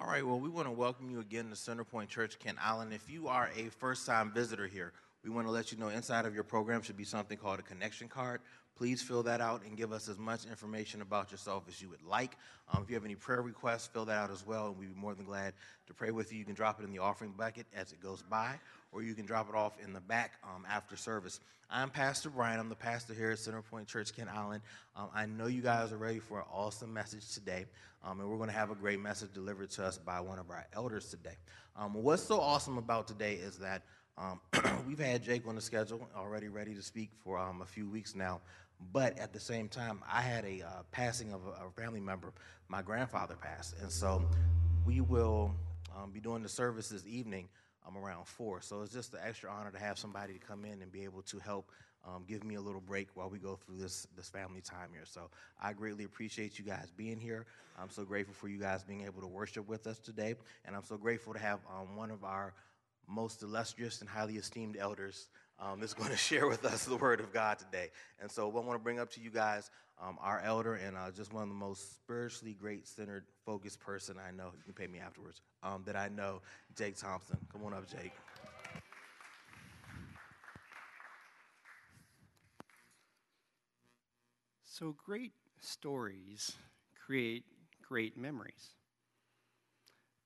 All right, well, we want to welcome you again to Centerpoint Church, Kent Island. If you are a first time visitor here, we want to let you know inside of your program should be something called a connection card. Please fill that out and give us as much information about yourself as you would like. Um, if you have any prayer requests, fill that out as well, and we'd be more than glad to pray with you. You can drop it in the offering bucket as it goes by, or you can drop it off in the back um, after service. I'm Pastor Brian. I'm the pastor here at Centerpoint Church, Kent Island. Um, I know you guys are ready for an awesome message today, um, and we're going to have a great message delivered to us by one of our elders today. Um, what's so awesome about today is that um, we've had Jake on the schedule already ready to speak for um, a few weeks now. But at the same time, I had a uh, passing of a, a, family member. My grandfather passed. And so we will be doing the service this evening um, around 4. So it's just an extra honor to have somebody to come in and be able to help um, give me a little break while we go through this, this family time here. So I greatly appreciate you guys being here. I'm so grateful for you guys being able to worship with us today. And I'm so grateful to have um, one of our most illustrious and highly esteemed elders um, is going to share with us the Word of God today. And so, what I want to bring up to you guys um, our elder and uh, just one of the most spiritually great centered, focused person I know. You can pay me afterwards. Um, that I know, Jake Thompson. Come on up, Jake. So, great stories create great memories,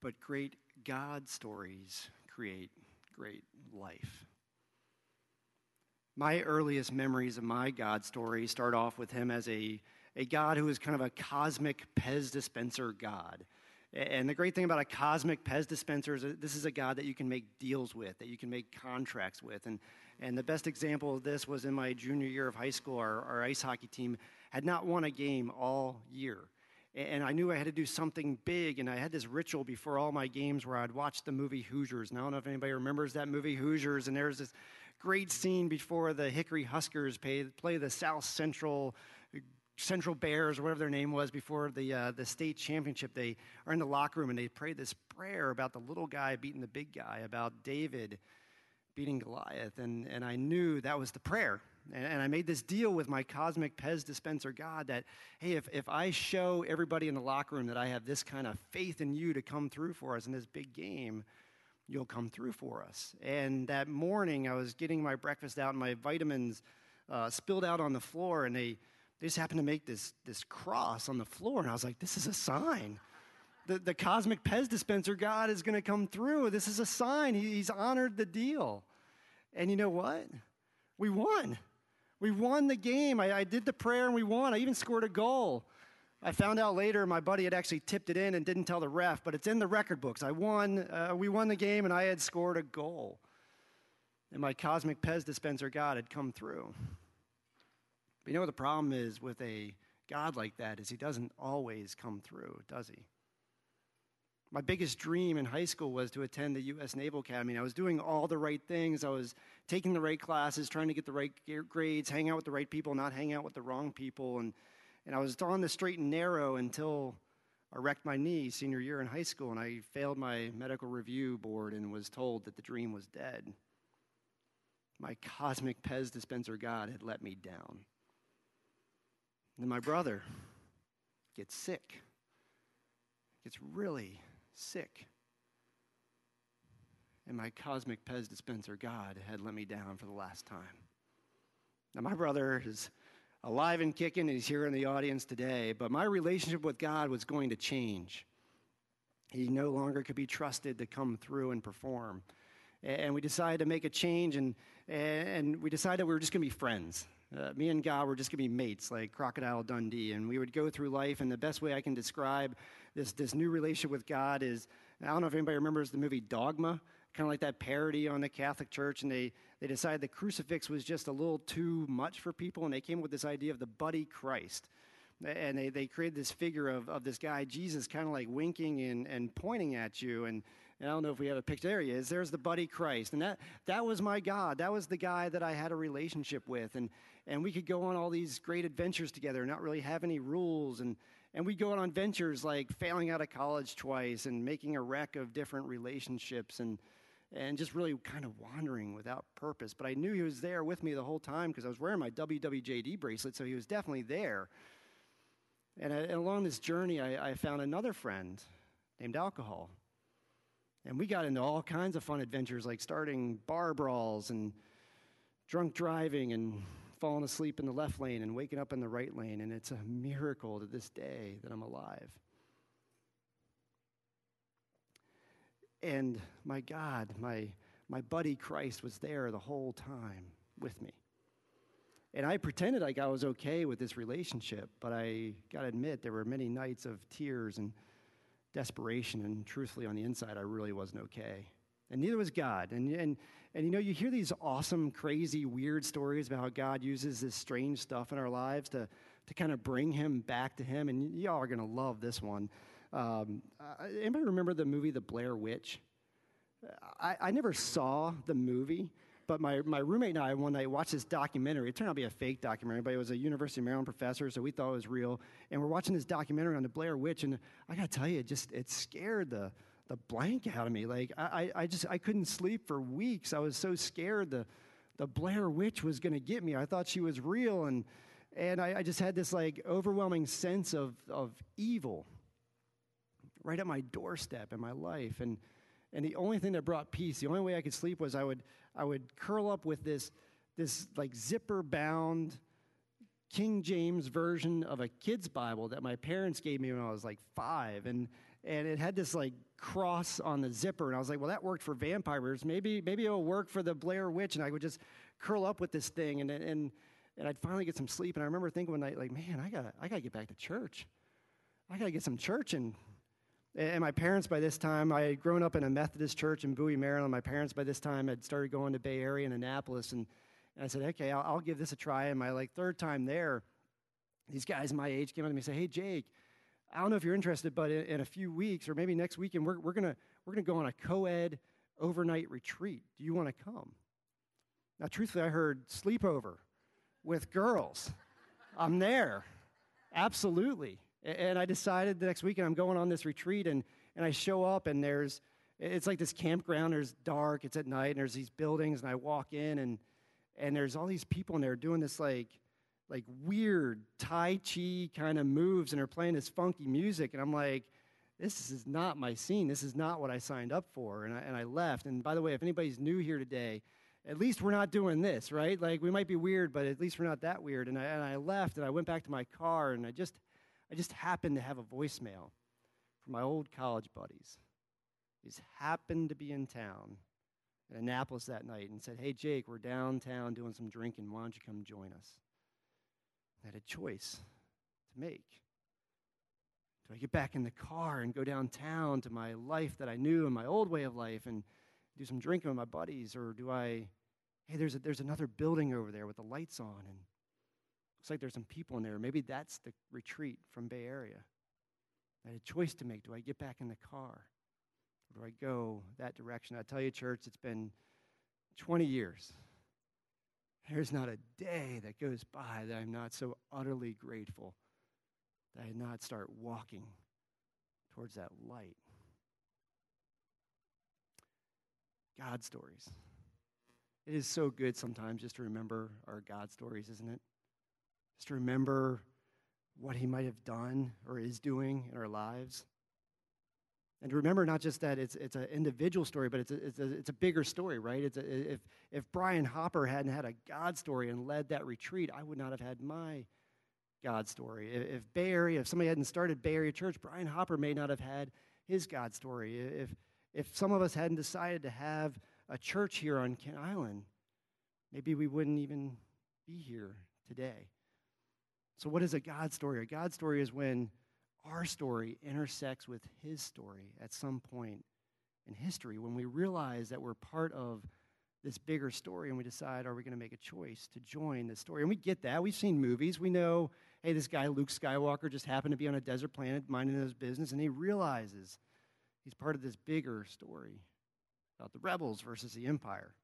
but great God stories create great life. My earliest memories of my God story start off with him as a, a God who is kind of a cosmic Pez dispenser God. And the great thing about a cosmic Pez dispenser is this is a God that you can make deals with, that you can make contracts with. And, and the best example of this was in my junior year of high school. Our, our ice hockey team had not won a game all year. And I knew I had to do something big, and I had this ritual before all my games where I'd watch the movie Hoosiers. And I don't know if anybody remembers that movie Hoosiers, and there's this great scene before the Hickory Huskers play, play the South Central Central Bears or whatever their name was before the uh, the state championship. They are in the locker room and they pray this prayer about the little guy beating the big guy, about David beating Goliath, and and I knew that was the prayer. And, and I made this deal with my cosmic Pez dispenser God that, hey, if, if I show everybody in the locker room that I have this kind of faith in you to come through for us in this big game, you'll come through for us. And that morning, I was getting my breakfast out, and my vitamins uh, spilled out on the floor, and they, they just happened to make this, this cross on the floor. And I was like, this is a sign. The, the cosmic Pez dispenser God is going to come through. This is a sign. He, he's honored the deal. And you know what? We won. We won the game. I, I did the prayer and we won. I even scored a goal. I found out later my buddy had actually tipped it in and didn't tell the ref, but it's in the record books. I won, uh, we won the game, and I had scored a goal. And my cosmic Pez dispenser God had come through. But you know what the problem is with a God like that is he doesn't always come through, does he? My biggest dream in high school was to attend the U.S. Naval Academy. I was doing all the right things. I was taking the right classes, trying to get the right grades, hang out with the right people, not hang out with the wrong people. And and I was on the straight and narrow until I wrecked my knee senior year in high school, and I failed my medical review board and was told that the dream was dead. My cosmic Pez dispenser God had let me down. And my brother gets sick, gets really sick. And my cosmic Pez dispenser God had let me down for the last time. Now, my brother is alive and kicking, and he's here in the audience today. But my relationship with God was going to change. He no longer could be trusted to come through and perform. And we decided to make a change, and, and we decided we were just going to be friends. Uh, me and God were just going to be mates, like Crocodile Dundee. And we would go through life, and the best way I can describe this, this new relationship with God is I don't know if anybody remembers the movie Dogma kind of like that parody on the Catholic Church, and they, they decided the crucifix was just a little too much for people, and they came up with this idea of the buddy Christ. And they, they created this figure of, of this guy, Jesus, kind of like winking and, and pointing at you. And, and I don't know if we have a picture. There he is. There's the buddy Christ. And that, that was my God. That was the guy that I had a relationship with. And, and we could go on all these great adventures together, not really have any rules. And, and we go on adventures like failing out of college twice and making a wreck of different relationships and, and just really kind of wandering without purpose. But I knew he was there with me the whole time because I was wearing my WWJD bracelet, so he was definitely there. And, I, and along this journey, I, I, found another friend named alcohol. And we got into all kinds of fun adventures like starting bar brawls and drunk driving and falling asleep in the left lane and waking up in the right lane. And it's a miracle to this day that I'm alive. And my God, my, my buddy Christ was there the whole time with me. And I pretended like I was okay with this relationship, but I got to admit, there were many nights of tears and desperation, and truthfully, on the inside, I really wasn't okay. And neither was God. And, and, and you know, you hear these awesome, crazy, weird stories about how God uses this strange stuff in our lives to, to kind of bring him back to him. And y'all are going to love this one. Um, anybody remember the movie The Blair Witch? I, I never saw the movie, but my, my roommate and I one night watched this documentary. It turned out to be a fake documentary, but it was a University of Maryland professor, so we thought it was real. And we're watching this documentary on the Blair Witch, and I gotta tell you, it just it scared the the blank out of me. Like I, I just I couldn't sleep for weeks. I was so scared the the Blair Witch was gonna get me. I thought she was real, and and I, I just had this like overwhelming sense of of evil right at my doorstep in my life. And and the only thing that brought peace, the only way I could sleep was I would I would curl up with this this like zipper bound King James version of a kid's Bible that my parents gave me when I was like five. And and it had this like cross on the zipper. And I was like, well, that worked for vampires. Maybe maybe it'll work for the Blair Witch. And I would just curl up with this thing and and and I'd finally get some sleep. And I remember thinking one night, like, man, I gotta I gotta get back to church. I gotta get some church and and my parents, by this time, I had grown up in a Methodist church in Bowie, Maryland. My parents, by this time, had started going to Bay Area and Annapolis. And, and I said, okay, I'll, I'll, give this a try. And my like third time there, these guys my age came up to me and said, hey, Jake, I don't know if you're interested, but in, in a few weeks or maybe next weekend, we're, we're going we're gonna go on a co ed overnight retreat. Do you want to come? Now, truthfully, I heard sleepover with girls. I'm there. Absolutely. And I decided the next weekend I'm going on this retreat, and, and I show up, and there's, it's like this campground. There's dark, it's at night, and there's these buildings, and I walk in, and, and there's all these people in there doing this like, like weird Tai Chi kind of moves, and they're playing this funky music, and I'm like, this is not my scene. This is not what I signed up for. And I, and I left. And by the way, if anybody's new here today, at least we're not doing this, right? Like we might be weird, but at least we're not that weird. And I, and I left and I went back to my car and I just I just happened to have a voicemail from my old college buddies. These happened to be in town in Annapolis that night and said, Hey, Jake, we're downtown doing some drinking. Why don't you come join us? I had a choice to make. Do I get back in the car and go downtown to my life that I knew and my old way of life and do some drinking with my buddies? Or do I, hey, there's, a, there's another building over there with the lights on and Looks like there's some people in there. Maybe that's the retreat from Bay Area. I had a choice to make. Do I get back in the car? Or do I go that direction? I tell you, church, it's been 20 years. There's not a day that goes by that I'm not so utterly grateful that I did not start walking towards that light. God stories. It is so good sometimes just to remember our God stories, isn't it? Just to remember what he might have done or is doing in our lives. And to remember not just that it's, it's an individual story, but it's a, it's, a, it's a bigger story, right? It's a, if, if Brian Hopper hadn't had a God story and led that retreat, I would not have had my God story. If Bay Area, if somebody hadn't started Bay Area Church, Brian Hopper may not have had his God story. If, if some of us hadn't decided to have a church here on Kent Island, maybe we wouldn't even be here today. So, what is a God story? A God story is when our story intersects with His story at some point in history, when we realize that we're part of this bigger story and we decide, are we going to make a choice to join this story? And we get that. We've seen movies. We know, hey, this guy, Luke Skywalker, just happened to be on a desert planet minding his business, and he realizes he's part of this bigger story about the rebels versus the empire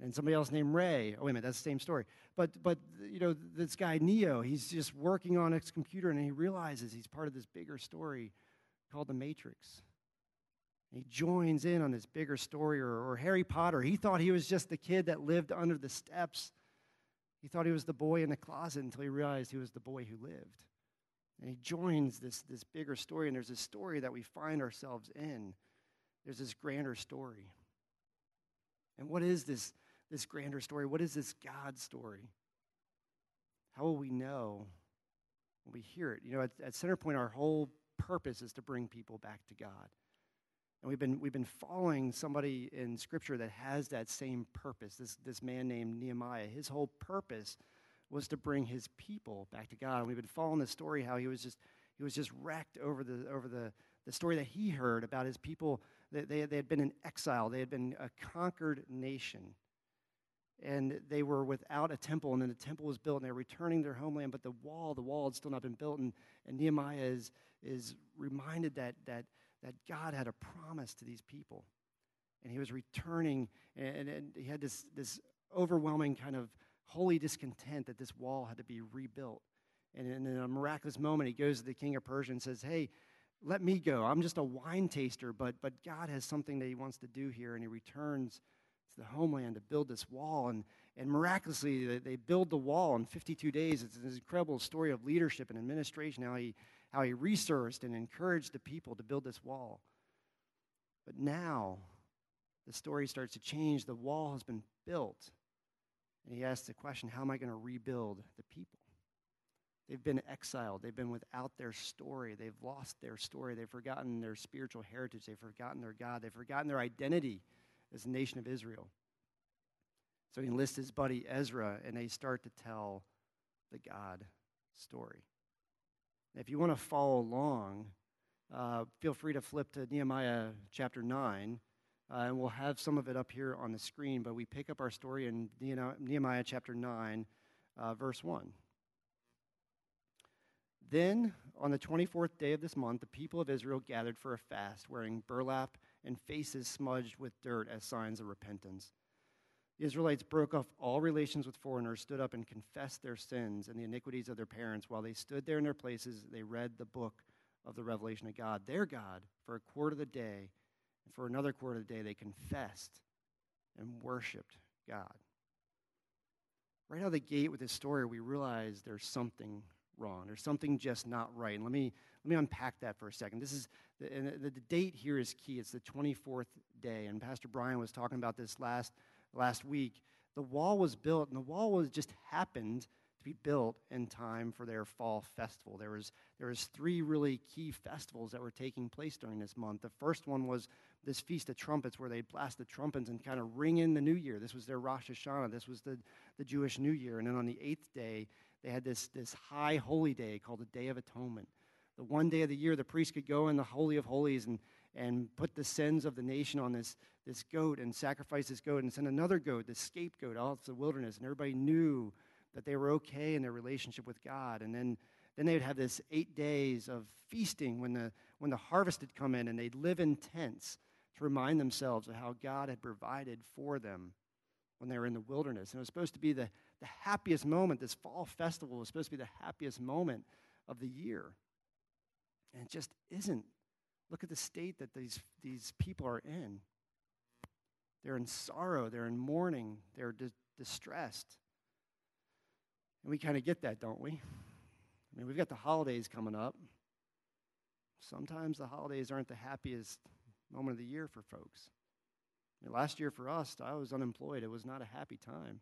and somebody else named Rey. Oh, wait a minute, that's the same story. But, but you know, this guy, Neo, he's just working on his computer and he realizes he's part of this bigger story called The Matrix. he joins in on this bigger story. Or, or Harry Potter, he thought he was just the kid that lived under the steps. He thought he was the boy in the closet until he realized he was the boy who lived. And he joins this, this bigger story, and there's this story that we find ourselves in. There's this grander story. And what is this, this grander story? What is this God story? How will we know when we hear it? You know, at, at Centerpoint, our whole purpose is to bring people back to God. And we've been, we've been following somebody in Scripture that has that same purpose, this, this man named Nehemiah. His whole purpose was to bring his people back to God. And we've been following the story how he was just, he was just wrecked over, the, over the, the story that he heard about his people. They, they, they had been in exile, they had been a conquered nation. And they were without a temple, and then the temple was built, and they're returning their homeland, but the wall, the wall had still not been built. And, and Nehemiah is, is reminded that, that that God had a promise to these people. And he was returning, and, and he had this, this overwhelming kind of holy discontent that this wall had to be rebuilt. And in a miraculous moment, he goes to the king of Persia and says, Hey, let me go. I'm just a wine taster, but, but God has something that he wants to do here. And he returns to the homeland to build this wall. And, and miraculously, they, build the wall in 52 days. It's an incredible story of leadership and administration, how he how he resourced and encouraged the people to build this wall. But now the story starts to change. The wall has been built. And he asks the question how am I going to rebuild the people? They've been exiled. They've been without their story. They've lost their story. They've forgotten their spiritual heritage. They've forgotten their God. They've forgotten their identity as a nation of Israel. So he enlists his buddy Ezra, and they start to tell the God story. If you want to follow along, uh, feel free to flip to Nehemiah chapter 9, uh, and we'll have some of it up here on the screen. But we pick up our story in Nehemiah chapter 9, uh, verse 1. Then, on the 24th day of this month, the people of Israel gathered for a fast, wearing burlap and faces smudged with dirt as signs of repentance. The Israelites broke off all relations with foreigners, stood up and confessed their sins and the iniquities of their parents. While they stood there in their places, they read the book of the revelation of God, their God, for a quarter of the day. And for another quarter of the day, they confessed and worshiped God. Right out of the gate with this story, we realize there's something wrong. There's something just not right. And let me, let me unpack that for a second. This is the, the, the date here is key. It's the 24th day. And Pastor Brian was talking about this last last week, the wall was built, and the wall was just happened to be built in time for their fall festival. There was there was three really key festivals that were taking place during this month. The first one was this feast of trumpets, where they blast the trumpets and kind of ring in the new year. This was their Rosh Hashanah. This was the the Jewish New Year. And then on the eighth day, they had this this high holy day called the Day of Atonement. The one day of the year the priest could go in the Holy of Holies and and put the sins of the nation on this, this goat and sacrifice this goat and send another goat, the scapegoat, out to the wilderness. And everybody knew that they were okay in their relationship with God. And then, then they would have this eight days of feasting when the, when the harvest had come in, and they'd live in tents to remind themselves of how God had provided for them when they were in the wilderness. And it was supposed to be the, the happiest moment. This fall festival was supposed to be the happiest moment of the year. And it just isn't Look at the state that these, these people are in. They're in sorrow, they're in mourning, they're di- distressed. And we kind of get that, don't we? I mean, we've got the holidays coming up. Sometimes the holidays aren't the happiest moment of the year for folks. I mean, last year for us, I was unemployed. It was not a happy time.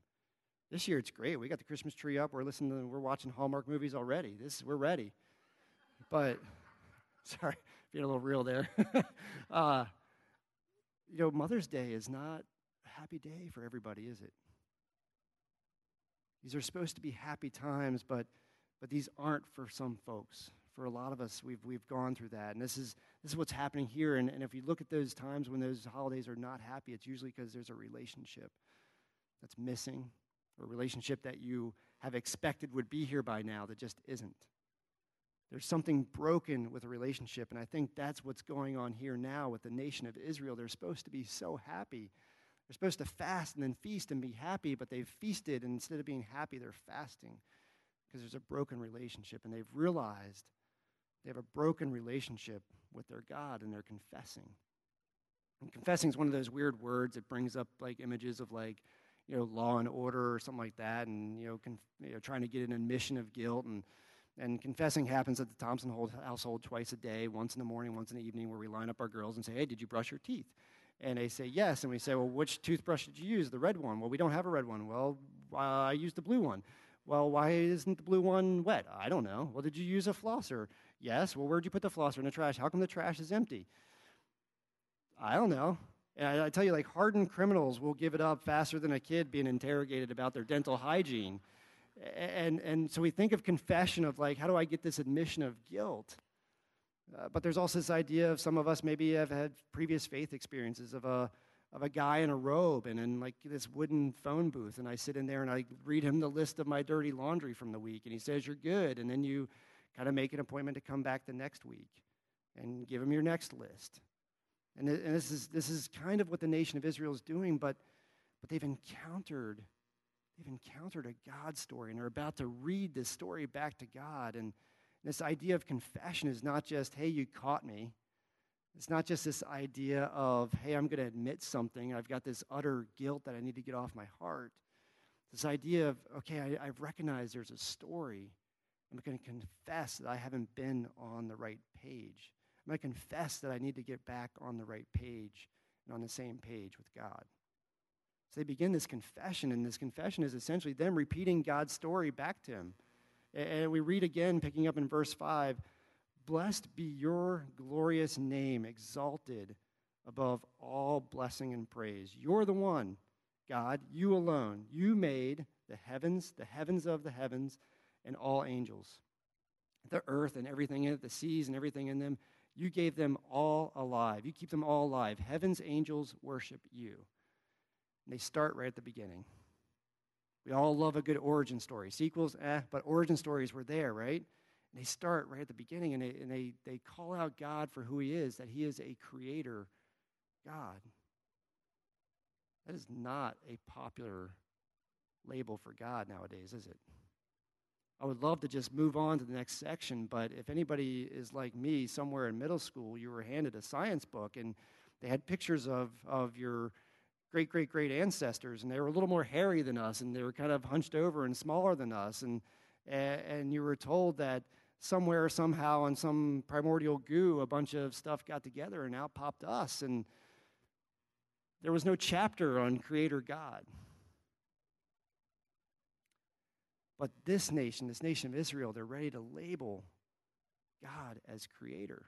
This year it's great. We got the Christmas tree up. We're listening to, we're watching Hallmark movies already. This we're ready. But sorry, being a little real there. uh, you know, Mother's Day is not a happy day for everybody, is it? These are supposed to be happy times, but but these aren't for some folks. For a lot of us, we've we've gone through that, and this is this is what's happening here. And, and if you look at those times when those holidays are not happy, it's usually because there's a relationship that's missing, a relationship that you have expected would be here by now that just isn't. There's something broken with a relationship, and I think that's what's going on here now with the nation of Israel. They're supposed to be so happy. They're supposed to fast and then feast and be happy, but they've feasted, and instead of being happy, they're fasting because there's a broken relationship, and they've realized they have a broken relationship with their God, and they're confessing. And confessing is one of those weird words that brings up like images of like, you know, law and order or something like that, and you know, conf- you know trying to get an admission of guilt and And confessing happens at the Thompson household twice a day, once in the morning, once in the evening, where we line up our girls and say, Hey, did you brush your teeth? And they say, Yes. And we say, Well, which toothbrush did you use? The red one. Well, we don't have a red one. Well, uh, I used the blue one. Well, why isn't the blue one wet? I don't know. Well, did you use a flosser? Yes. Well, where'd you put the flosser? In the trash. How come the trash is empty? I don't know. And I, I tell you, like, hardened criminals will give it up faster than a kid being interrogated about their dental hygiene. And, and so we think of confession of, like, how do I get this admission of guilt? Uh, but there's also this idea of some of us maybe have had previous faith experiences of a, of a guy in a robe and in like this wooden phone booth and i sit in there and i read him the list of my dirty laundry from the week and he says you're good and then you kind of make an appointment to come back the next week and give him your next list and, and this is this is kind of what the nation of israel is doing but but they've encountered they've encountered a god story and they're about to read this story back to god and this idea of confession is not just hey you caught me it's not just this idea of, hey, I'm going to admit something. I've got this utter guilt that I need to get off my heart. This idea of, okay, I, I've recognized there's a story. I'm going to confess that I haven't been on the right page. I'm going to confess that I need to get back on the right page and on the same page with God. They begin this confession, and this confession is essentially them repeating God's story back to him. And we read again, picking up in verse 5 Blessed be your glorious name, exalted above all blessing and praise. You're the one, God, you alone. You made the heavens, the heavens of the heavens, and all angels, the earth and everything in it, the seas and everything in them. You gave them all alive. You keep them all alive. Heaven's angels worship you. And they start right at the beginning. We all love a good origin story. Sequels, eh, but origin stories were there, right? And they start right at the beginning and, they, and they, they call out God for who He is, that He is a creator God. That is not a popular label for God nowadays, is it? I would love to just move on to the next section, but if anybody is like me, somewhere in middle school, you were handed a science book and they had pictures of, of your great, great, great ancestors, and they were a little more hairy than us, and they were kind of hunched over and smaller than us. And, and you were told that somewhere, somehow, on some primordial goo, a bunch of stuff got together and out popped us. And there was no chapter on Creator God. But this nation, this nation of Israel, they're ready to label God as Creator.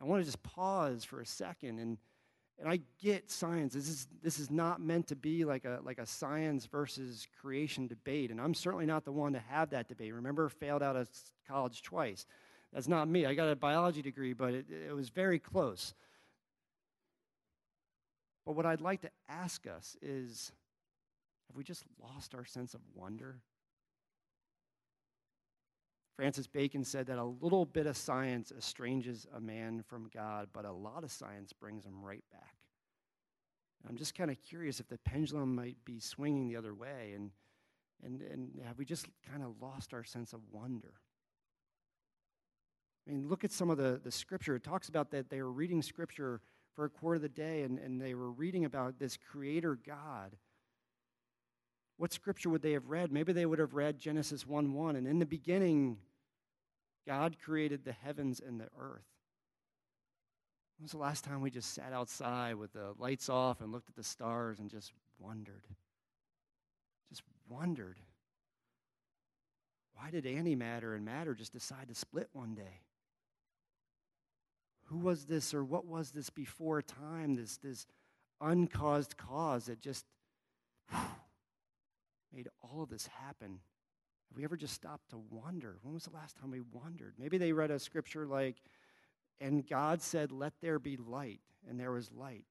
I want to just pause for a second and and I get science. This is, this is not meant to be like a, like a science versus creation debate. And I'm certainly not the one to have that debate. Remember, failed out of college twice. That's not me. I got a biology degree, but it, it was very close. But what I'd like to ask us is have we just lost our sense of wonder? Francis Bacon said that a little bit of science estranges a man from God, but a lot of science brings him right back. I'm just kind of curious if the pendulum might be swinging the other way, and, and, and have we just kind of lost our sense of wonder? I mean, look at some of the, the scripture. It talks about that they were reading scripture for a quarter of the day, and, and they were reading about this creator God. What scripture would they have read? Maybe they would have read Genesis 1 1. And in the beginning, God created the heavens and the earth. When was the last time we just sat outside with the lights off and looked at the stars and just wondered? Just wondered. Why did antimatter and matter just decide to split one day? Who was this or what was this before time, this, this uncaused cause that just whew, made all of this happen? Have we ever just stopped to wonder? When was the last time we wondered? Maybe they read a scripture like, and God said, Let there be light, and there was light.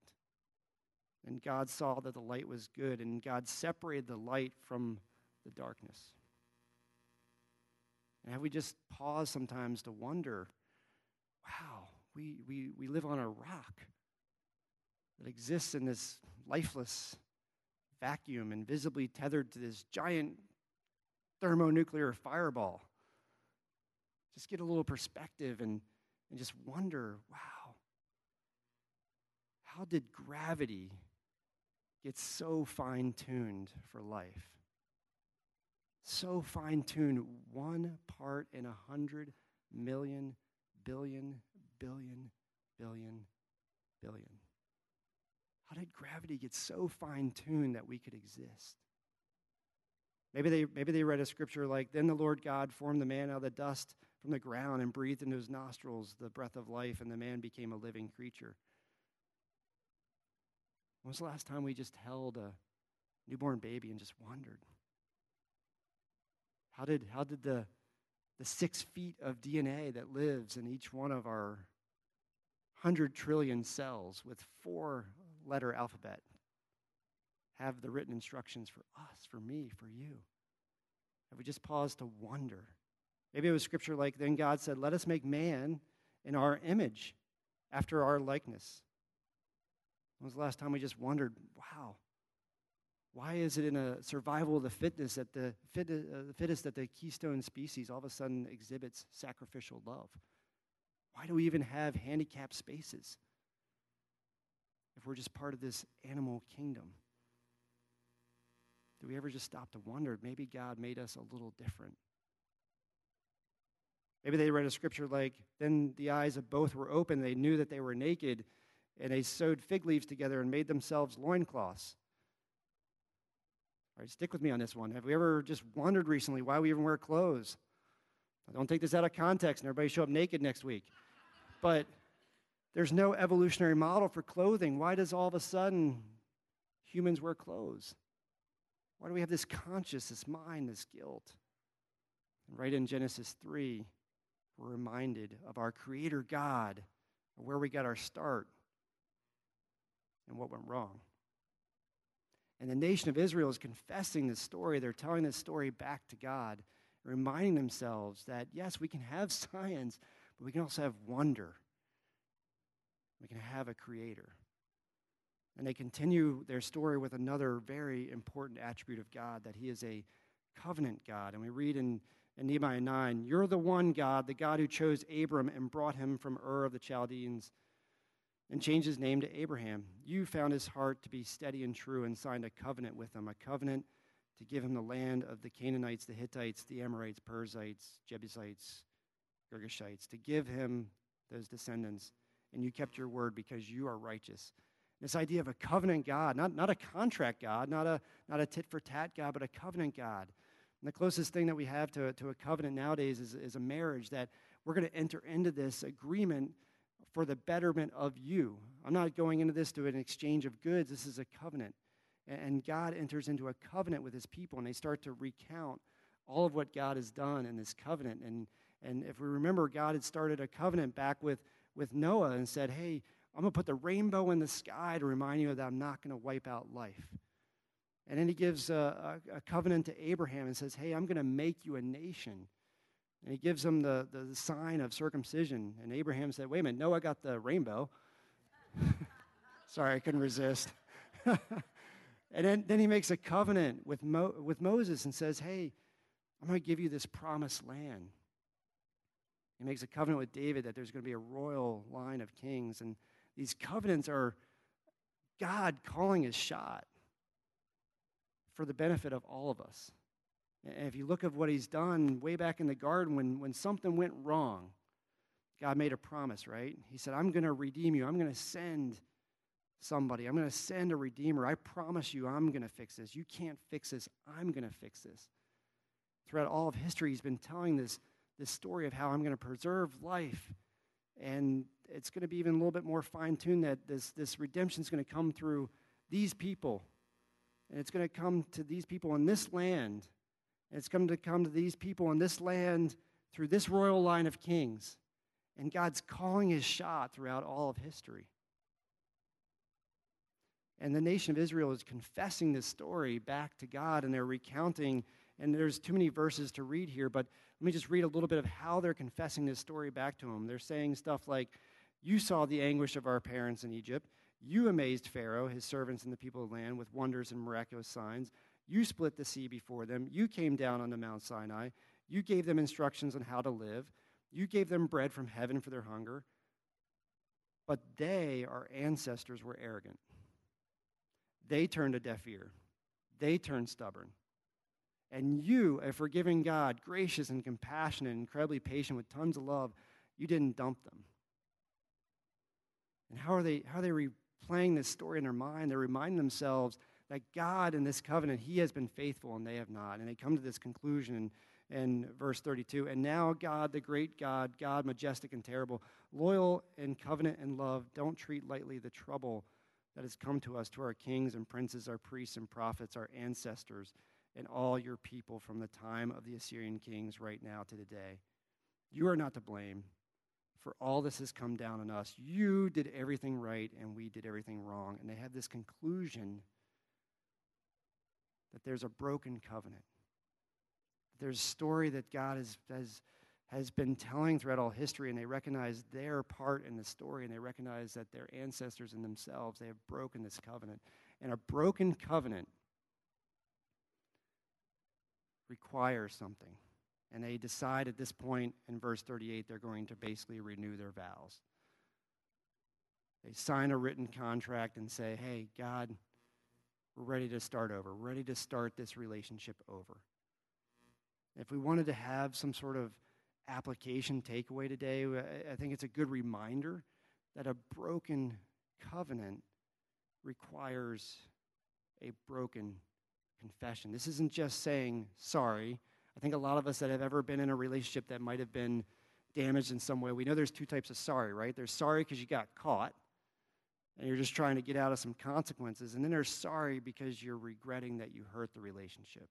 And God saw that the light was good, and God separated the light from the darkness. And have we just paused sometimes to wonder, wow, we, we, we live on a rock that exists in this lifeless vacuum, invisibly tethered to this giant thermonuclear fireball. Just get a little perspective and, and just wonder wow, how did gravity get so fine tuned for life? so fine tuned, one part in a hundred million, billion, billion, billion, billion. How did gravity get so fine tuned that we could exist? Maybe they, maybe they read a scripture like, Then the Lord God formed the man out of the dust from the ground and breathed into his nostrils the breath of life, and the man became a living creature. When was the last time we just held a newborn baby and just wondered? How did, how did the, the six feet of DNA that lives in each one of our 100 trillion cells with four letter alphabet have the written instructions for us, for me, for you? Have we just paused to wonder? Maybe it was scripture like, Then God said, Let us make man in our image, after our likeness. When was the last time we just wondered, wow, why is it in a survival of the fitness that the, fit, uh, the fittest that the keystone species all of a sudden exhibits sacrificial love? Why do we even have handicapped spaces if we're just part of this animal kingdom? Do we ever just stop to wonder maybe God made us a little different? Maybe they read a scripture like, Then the eyes of both were open, they knew that they were naked, and they sewed fig leaves together and made themselves loincloths. All right, stick with me on this one. Have we ever just wondered recently why we even wear clothes? I don't take this out of context and everybody show up naked next week. But there's no evolutionary model for clothing. Why does all of a sudden humans wear clothes? Why do we have this conscience, this mind, this guilt? And right in Genesis 3, we're reminded of our Creator God, where we got our start, and what went wrong. And the nation of Israel is confessing this story. They're telling this story back to God, reminding themselves that, yes, we can have science, but we can also have wonder. We can have a creator. And they continue their story with another very important attribute of God that He is a covenant God. And we read in, in Nehemiah 9 You're the one God, the God who chose Abram and brought him from Ur of the Chaldeans and changed his name to Abraham. You found his heart to be steady and true and signed a covenant with him, a covenant to give him the land of the Canaanites, the Hittites, the Amorites, Perizzites, Jebusites, Girgashites, to give him those descendants. And you kept your word because you are righteous. This idea of a covenant God, not, not a contract God, not a, not a tit for tat God, but a covenant God. And the closest thing that we have to, to a covenant nowadays is, is a marriage that we're going to enter into this agreement for the betterment of you. I'm not going into this to an exchange of goods. This is a covenant. And God enters into a covenant with his people, and they start to recount all of what God has done in this covenant. And, and if we remember, God had started a covenant back with, with Noah and said, Hey, I'm going to put the rainbow in the sky to remind you that I'm not going to wipe out life. And then he gives a, a, a covenant to Abraham and says, Hey, I'm going to make you a nation. And he gives him the, the, the sign of circumcision. And Abraham said, Wait a minute, Noah got the rainbow. Sorry, I couldn't resist. and then, then he makes a covenant with, Mo, with Moses and says, Hey, I'm going to give you this promised land. He makes a covenant with David that there's going to be a royal line of kings. And these covenants are God calling his shot for the benefit of all of us. And if you look at what he's done way back in the garden when, when something went wrong, God made a promise, right? He said, I'm going to redeem you. I'm going to send somebody. I'm going to send a redeemer. I promise you, I'm going to fix this. You can't fix this. I'm going to fix this. Throughout all of history, he's been telling this, this story of how I'm going to preserve life. And it's going to be even a little bit more fine tuned that this, this redemption is going to come through these people. And it's going to come to these people in this land and it's going to come to these people in this land through this royal line of kings. And God's calling his shot throughout all of history. And the nation of Israel is confessing this story back to God, and they're recounting. And there's too many verses to read here, but let me just read a little bit of how they're confessing this story back to him. They're saying stuff like, You saw the anguish of our parents in Egypt. You amazed Pharaoh, his servants, and the people of the land with wonders and miraculous signs. You split the sea before them. You came down onto Mount Sinai. You gave them instructions on how to live. You gave them bread from heaven for their hunger. But they, our ancestors, were arrogant. They turned a deaf ear. They turned stubborn. And you, a forgiving God, gracious and compassionate, incredibly patient with tons of love, you didn't dump them. And how are they, how are they replaying this story in their mind? They're reminding themselves that God in this covenant, He has been faithful and they have not. And they come to this conclusion in, in verse 32. And now, God, the great God, God majestic and terrible, loyal in covenant and love, don't treat lightly the trouble that has come to us, to our kings and princes, our priests and prophets, our ancestors, and all your people from the time of the Assyrian kings right now to today. You are not to blame for all this has come down on us. You did everything right and we did everything wrong. And they have this conclusion that there's a broken covenant. There's a story that God has, has, has been telling throughout all history, and they recognize their part in the story, and they recognize that their ancestors and themselves, they have broken this covenant. And a broken covenant requires something. And they decide at this point in verse 38 they're going to basically renew their vows. They sign a written contract and say, hey, God, we're ready to start over, we're ready to start this relationship over. If we wanted to have some sort of application takeaway today, I think it's a good reminder that a broken covenant requires a broken confession. This isn't just saying sorry. I think a lot of us that have ever been in a relationship that might have been damaged in some way, we know there's two types of sorry, right? There's sorry because you got caught and you're just trying to get out of some consequences. And then there's sorry because you're regretting that you hurt the relationship.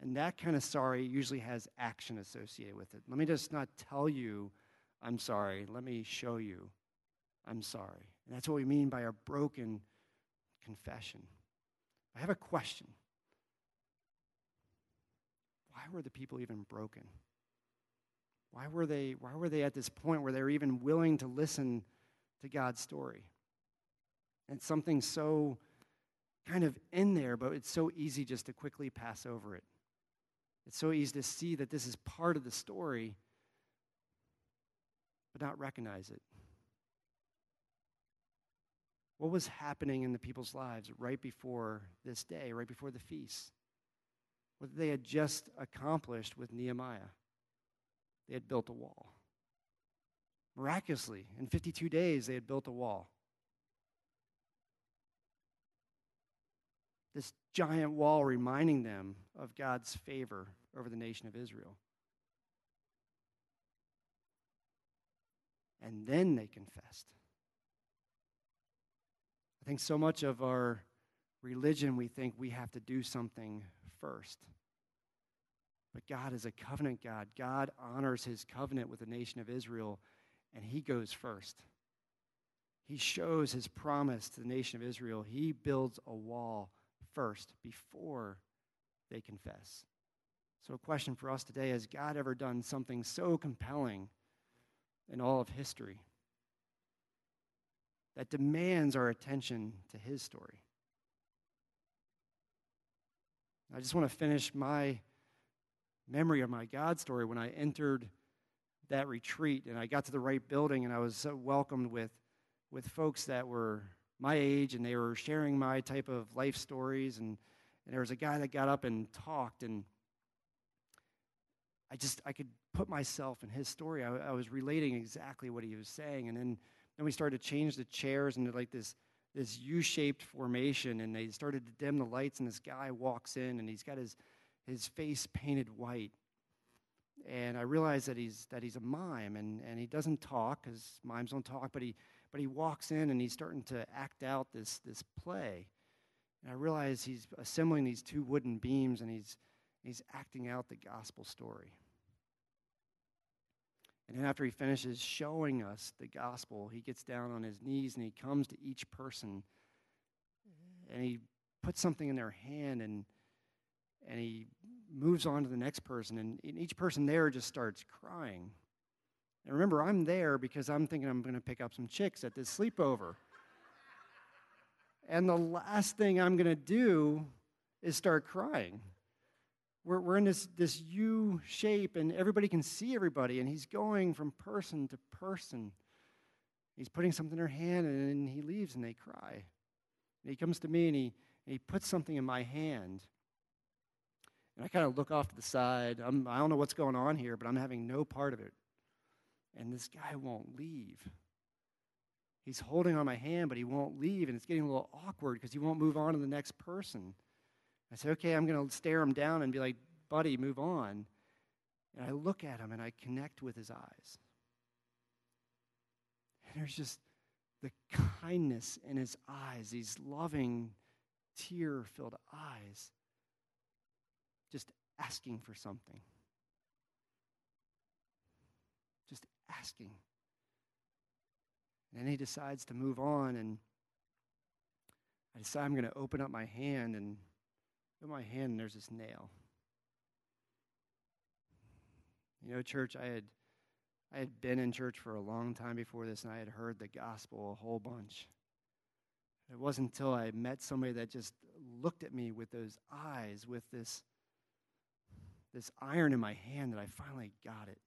And that kind of sorry usually has action associated with it. Let me just not tell you, I'm sorry. Let me show you, I'm sorry. And that's what we mean by a broken confession. I have a question. Were the people even broken? Why were they, why were they at this point where they were even willing to listen to God's story? And something so kind of in there, but it's so easy just to quickly pass over it. It's so easy to see that this is part of the story, but not recognize it. What was happening in the people's lives right before this day, right before the feast? What they had just accomplished with Nehemiah. They had built a wall. Miraculously, in 52 days, they had built a wall. This giant wall reminding them of God's favor over the nation of Israel. And then they confessed. I think so much of our religion, we think we have to do something first. But God is a covenant God. God honors his covenant with the nation of Israel, and he goes first. He shows his promise to the nation of Israel. He builds a wall first before they confess. So, a question for us today has God ever done something so compelling in all of history? that demands our attention to his story. I just want to finish my memory of my God story when I entered that retreat and I got to the right building and I was so welcomed with, with folks that were my age and they were sharing my type of life stories and, and there was a guy that got up and talked and I just I could put myself in his story. I, I was relating exactly what he was saying and then then we started to change the chairs into like this this U-shaped formation, and they started to dim the lights. And this guy walks in, and he's got his his face painted white. And I realized that he's that he's a mime, and, and he doesn't talk because mimes don't talk. But he but he walks in, and he's starting to act out this this play. And I realize he's assembling these two wooden beams, and he's he's acting out the gospel story. And then after he finishes showing us the gospel, he gets down on his knees and he comes to each person and he puts something in their hand and and he moves on to the next person and each person there just starts crying. And remember, I'm there because I'm thinking I'm going to pick up some chicks at this sleepover. and the last thing I'm going to do is start crying we're, we're in this, this U shape, and everybody can see everybody, and he's going from person to person. He's putting something in her hand, and then he leaves, and they cry. And he comes to me, and he, and he puts something in my hand. And I kind of look off to the side. I'm, I don't know what's going on here, but I'm having no part of it. And this guy won't leave. He's holding on my hand, but he won't leave, and it's getting a little awkward because he won't move on to the next person. I say, okay, I'm going to stare him down and be like, buddy, move on. And I look at him and I connect with his eyes. And there's just the kindness in his eyes, these loving, tear filled eyes, just asking for something. Just asking. And then he decides to move on, and I decide I'm going to open up my hand, and in my hand, and there's this nail. You know, church, I had I had been in church for a long time before this, and I had heard the gospel a whole bunch. It wasn't until I met somebody that just looked at me with those eyes, with this, this iron in my hand, that I finally got it.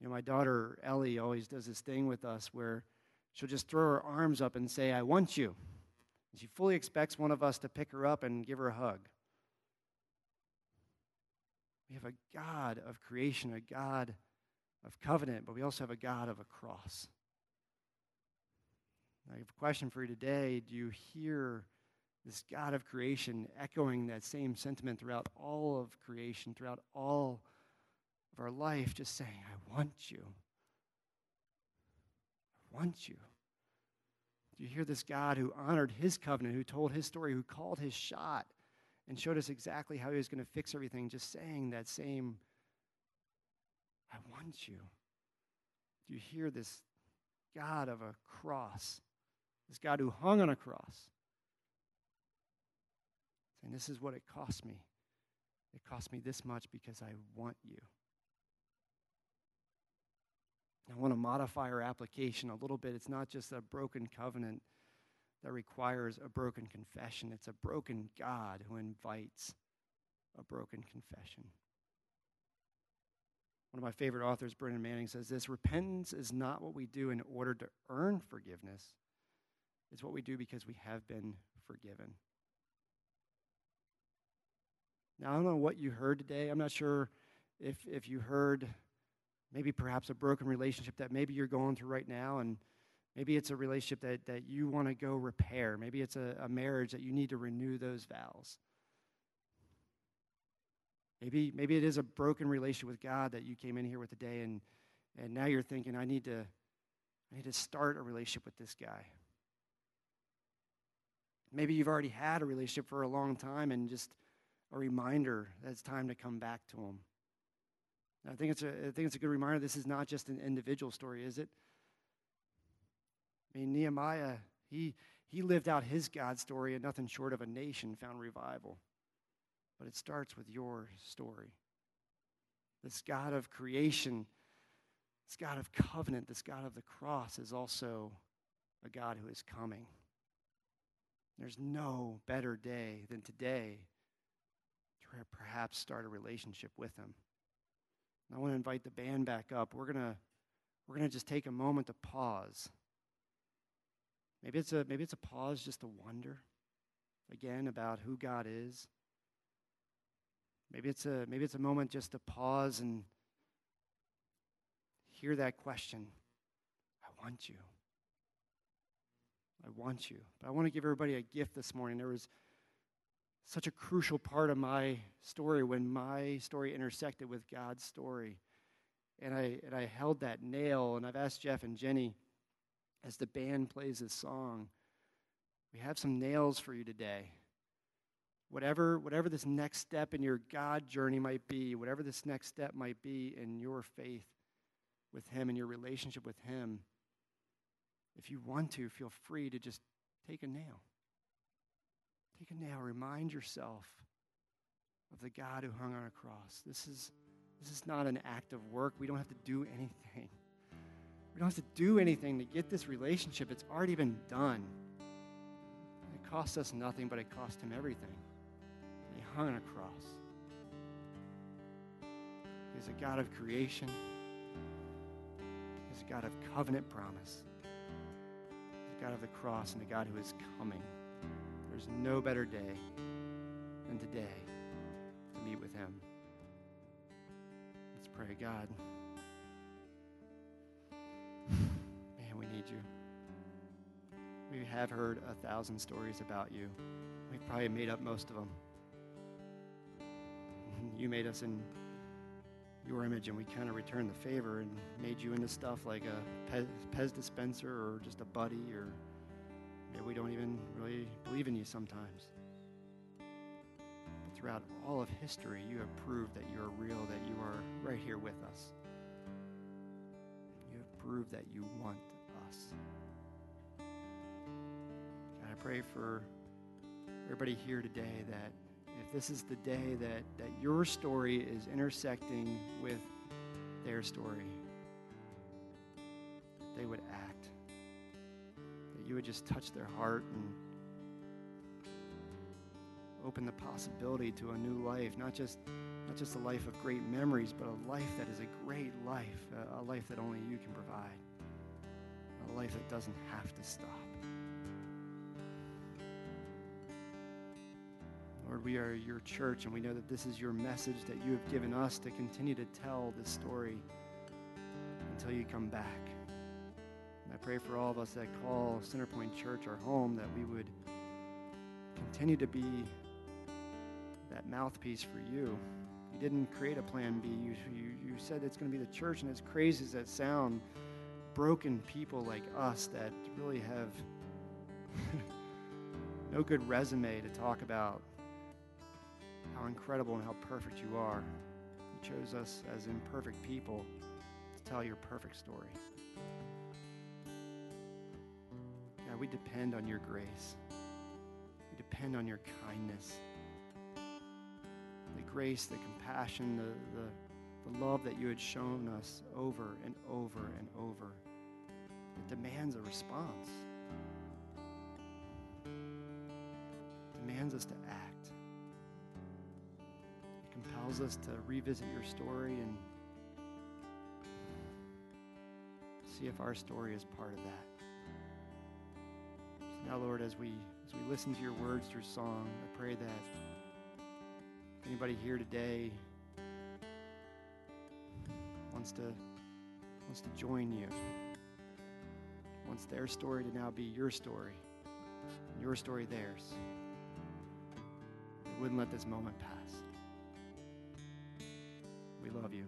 You know, my daughter Ellie always does this thing with us where she'll just throw her arms up and say, I want you. She fully expects one of us to pick her up and give her a hug. We have a God of creation, a God of covenant, but we also have a God of a cross. I have a question for you today. Do you hear this God of creation echoing that same sentiment throughout all of creation, throughout all of our life, just saying, I want you? I want you. Do you hear this God who honored his covenant, who told his story, who called his shot? and showed us exactly how he was going to fix everything, just saying that same, I want you. Do you hear this God of a cross? This God who hung on a cross. Saying, This is what it cost me. It cost me this much because I want you. I want to modify our application a little bit. It's not just a broken covenant that requires a broken confession. It's a broken God who invites a broken confession. One of my favorite authors, Brennan Manning, says this Repentance is not what we do in order to earn forgiveness, it's what we do because we have been forgiven. Now, I don't know what you heard today. I'm not sure if, if you heard maybe perhaps a broken relationship that maybe you're going through right now and Maybe it's a relationship that, that you want to go repair. Maybe it's a, a marriage that you need to renew those vows. Maybe, maybe it is a broken relationship with God that you came in here with today and, and now you're thinking, I need, to, I need to start a relationship with this guy. Maybe you've already had a relationship for a long time and just a reminder that it's time to come back to him. I think it's a, I think it's a good reminder this is not just an individual story, is it? I mean, Nehemiah, he, he lived out his God story, and nothing short of a nation found revival. But it starts with your story. This God of creation, this God of covenant, this God of the cross is also a God who is coming. There's no better day than today to perhaps start a relationship with Him. I want to invite the band back up. We're going to we're going to just take a moment to pause. Maybe it's a maybe it's a pause just to wonder again about who God is. Maybe it's a maybe it's a moment just to pause and hear that question. I want you. I want you. But I want to give everybody a gift this morning. There was such a crucial part of my story when my story intersected with God's story. And I and I held that nail and I've asked Jeff and Jenny as the band plays this song, we have some nails for you today. Whatever, whatever this next step in your God journey might be, whatever this next step might be in your faith with Him and your relationship with Him, if you want to, feel free to just take a nail. Take can now Remind yourself of the God who hung on a cross. This is, this is not an act of work. We don't have to do anything. We don't have to do anything to get this relationship. It's already been done. It cost us nothing, but it cost him everything. he hung on a cross. He's a God of creation. He's a God of covenant promise. He's a God of the cross and a God who is coming. There's no better day than today to meet with Him. Let's pray, God. Man, we need you. We have heard a thousand stories about you. We've probably made up most of them. You made us in your image, and we kind of returned the favor and made you into stuff like a Pez, Pez dispenser or just a buddy, or maybe we don't even really believe in you sometimes. But throughout all of history, you have proved that you are real, that you are right here with us. You have proved that you want us. God, I pray for everybody here today that if this is the day that, that your story is intersecting with their story, they would act. You would just touch their heart and open the possibility to a new life, not just not just a life of great memories, but a life that is a great life, a life that only you can provide, a life that doesn't have to stop. Lord, we are your church, and we know that this is your message that you have given us to continue to tell this story until you come back. And I pray for all of us that call Centerpoint Church our home that we would continue to be that mouthpiece for you. You didn't create a plan B. You, you, you said it's going to be the church, and as crazy as that sound, broken people like us that really have no good resume to talk about how incredible and how perfect you are. You chose us as imperfect people to tell your perfect story. We depend on your grace. We depend on your kindness. The grace, the compassion, the, the, the love that you had shown us over and over and over. It demands a response. It demands us to act It compels us to revisit your story and see if our story is part of that. Now, Lord, as we as we listen to your words through song, I pray that anybody here today wants to wants to join you, wants their story to now be your story, your story theirs, they wouldn't let this moment pass. We love you.